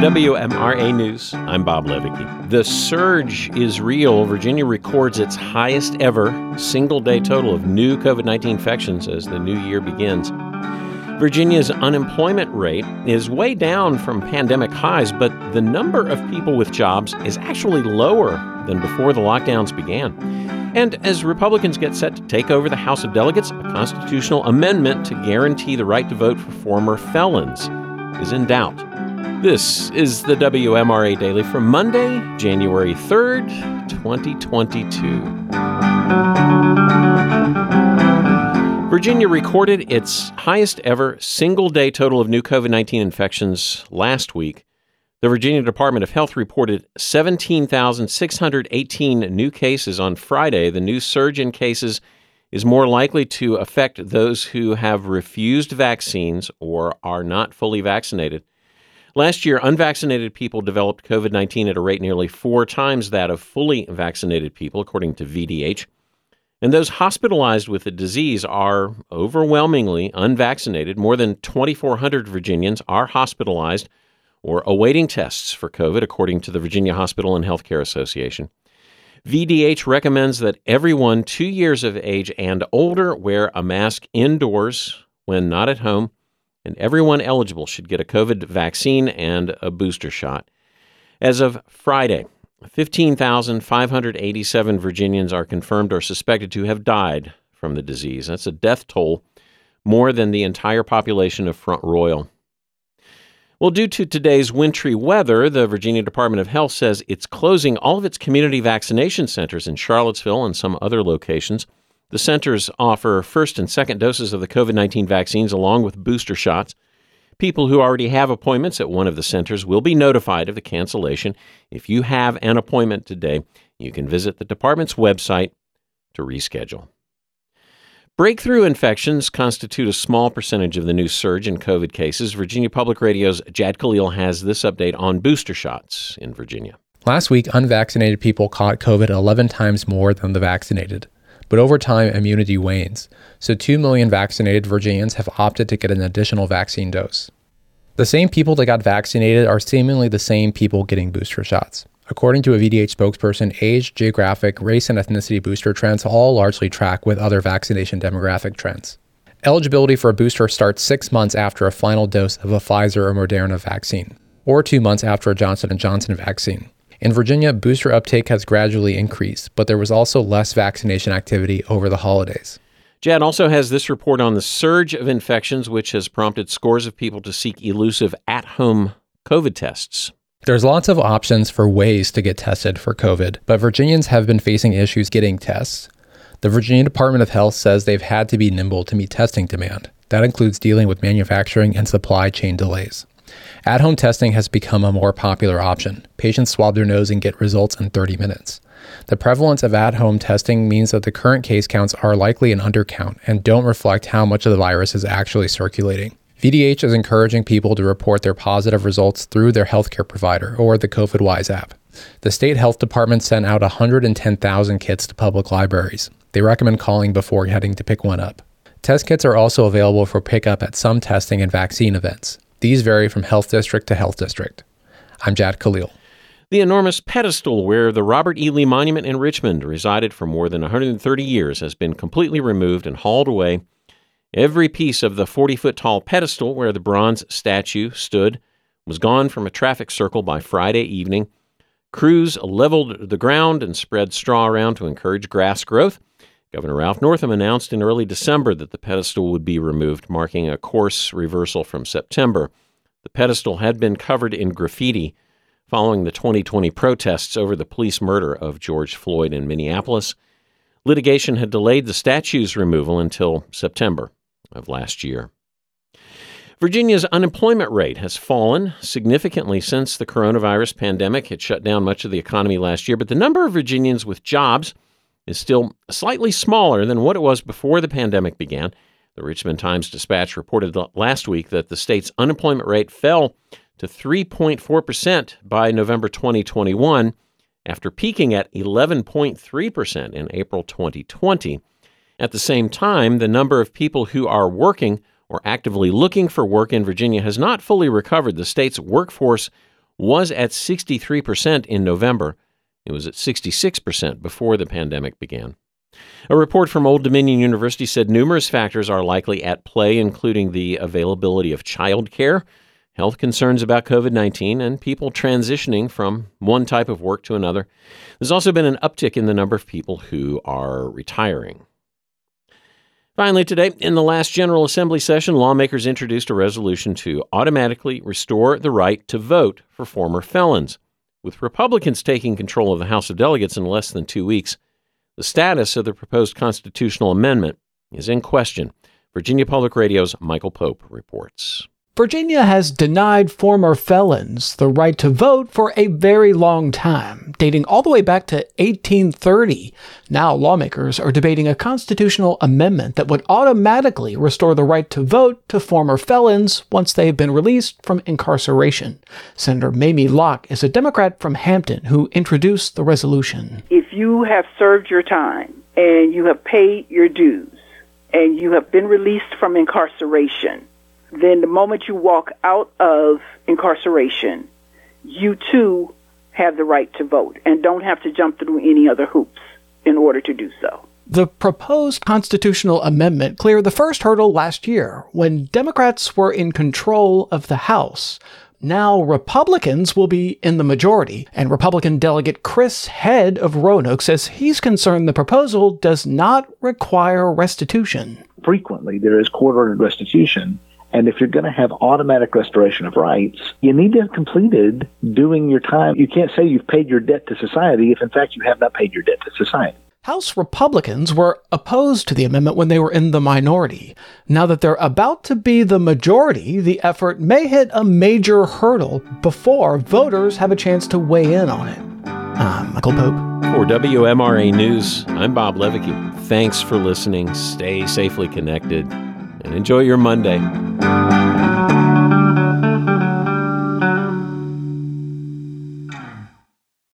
WMRA News, I'm Bob Leweke. The surge is real. Virginia records its highest ever single day total of new COVID 19 infections as the new year begins. Virginia's unemployment rate is way down from pandemic highs, but the number of people with jobs is actually lower than before the lockdowns began. And as Republicans get set to take over the House of Delegates, a constitutional amendment to guarantee the right to vote for former felons is in doubt. This is the WMRA Daily for Monday, January 3rd, 2022. Virginia recorded its highest ever single day total of new COVID 19 infections last week. The Virginia Department of Health reported 17,618 new cases on Friday. The new surge in cases is more likely to affect those who have refused vaccines or are not fully vaccinated. Last year, unvaccinated people developed COVID 19 at a rate nearly four times that of fully vaccinated people, according to VDH. And those hospitalized with the disease are overwhelmingly unvaccinated. More than 2,400 Virginians are hospitalized or awaiting tests for COVID, according to the Virginia Hospital and Healthcare Association. VDH recommends that everyone two years of age and older wear a mask indoors when not at home and everyone eligible should get a COVID vaccine and a booster shot. As of Friday, 15,587 Virginians are confirmed or suspected to have died from the disease. That's a death toll more than the entire population of Front Royal. Well, due to today's wintry weather, the Virginia Department of Health says it's closing all of its community vaccination centers in Charlottesville and some other locations. The centers offer first and second doses of the COVID 19 vaccines along with booster shots. People who already have appointments at one of the centers will be notified of the cancellation. If you have an appointment today, you can visit the department's website to reschedule. Breakthrough infections constitute a small percentage of the new surge in COVID cases. Virginia Public Radio's Jahd Khalil has this update on booster shots in Virginia. Last week, unvaccinated people caught COVID 11 times more than the vaccinated but over time, immunity wanes. So 2 million vaccinated Virginians have opted to get an additional vaccine dose. The same people that got vaccinated are seemingly the same people getting booster shots. According to a VDH spokesperson, age, geographic, race, and ethnicity booster trends all largely track with other vaccination demographic trends. Eligibility for a booster starts six months after a final dose of a Pfizer or Moderna vaccine, or two months after a Johnson & Johnson vaccine. In Virginia, booster uptake has gradually increased, but there was also less vaccination activity over the holidays. Jahd also has this report on the surge of infections, which has prompted scores of people to seek elusive at home COVID tests. There's lots of options for ways to get tested for COVID, but Virginians have been facing issues getting tests. The Virginia Department of Health says they've had to be nimble to meet testing demand. That includes dealing with manufacturing and supply chain delays. At home testing has become a more popular option. Patients swab their nose and get results in 30 minutes. The prevalence of at home testing means that the current case counts are likely an undercount and don't reflect how much of the virus is actually circulating. VDH is encouraging people to report their positive results through their healthcare provider or the COVIDWise app. The state health department sent out 110,000 kits to public libraries. They recommend calling before heading to pick one up. Test kits are also available for pickup at some testing and vaccine events. These vary from health district to health district. I'm Jahd Khalil. The enormous pedestal where the Robert E. Lee Monument in Richmond resided for more than 130 years has been completely removed and hauled away. Every piece of the 40 foot tall pedestal where the bronze statue stood was gone from a traffic circle by Friday evening. Crews leveled the ground and spread straw around to encourage grass growth. Governor Ralph Northam announced in early December that the pedestal would be removed, marking a course reversal from September. The pedestal had been covered in graffiti following the 2020 protests over the police murder of George Floyd in Minneapolis. Litigation had delayed the statue's removal until September of last year. Virginia's unemployment rate has fallen significantly since the coronavirus pandemic had shut down much of the economy last year, but the number of Virginians with jobs is still slightly smaller than what it was before the pandemic began. The Richmond Times Dispatch reported last week that the state's unemployment rate fell to 3.4% by November 2021 after peaking at 11.3% in April 2020. At the same time, the number of people who are working or actively looking for work in Virginia has not fully recovered. The state's workforce was at 63% in November. It was at 66% before the pandemic began. A report from Old Dominion University said numerous factors are likely at play, including the availability of childcare, health concerns about COVID 19, and people transitioning from one type of work to another. There's also been an uptick in the number of people who are retiring. Finally, today, in the last General Assembly session, lawmakers introduced a resolution to automatically restore the right to vote for former felons. With Republicans taking control of the House of Delegates in less than two weeks, the status of the proposed constitutional amendment is in question. Virginia Public Radio's Michael Pope reports. Virginia has denied former felons the right to vote for a very long time, dating all the way back to 1830. Now, lawmakers are debating a constitutional amendment that would automatically restore the right to vote to former felons once they have been released from incarceration. Senator Mamie Locke is a Democrat from Hampton who introduced the resolution. If you have served your time and you have paid your dues and you have been released from incarceration, then the moment you walk out of incarceration, you too have the right to vote and don't have to jump through any other hoops in order to do so. The proposed constitutional amendment cleared the first hurdle last year when Democrats were in control of the House. Now Republicans will be in the majority, and Republican delegate Chris Head of Roanoke says he's concerned the proposal does not require restitution. Frequently, there is court ordered restitution and if you're going to have automatic restoration of rights, you need to have completed doing your time. You can't say you've paid your debt to society if in fact you have not paid your debt to society. House Republicans were opposed to the amendment when they were in the minority. Now that they're about to be the majority, the effort may hit a major hurdle before voters have a chance to weigh in on it. I'm Michael Pope. For WMRA News, I'm Bob Leweke. Thanks for listening. Stay safely connected and enjoy your Monday.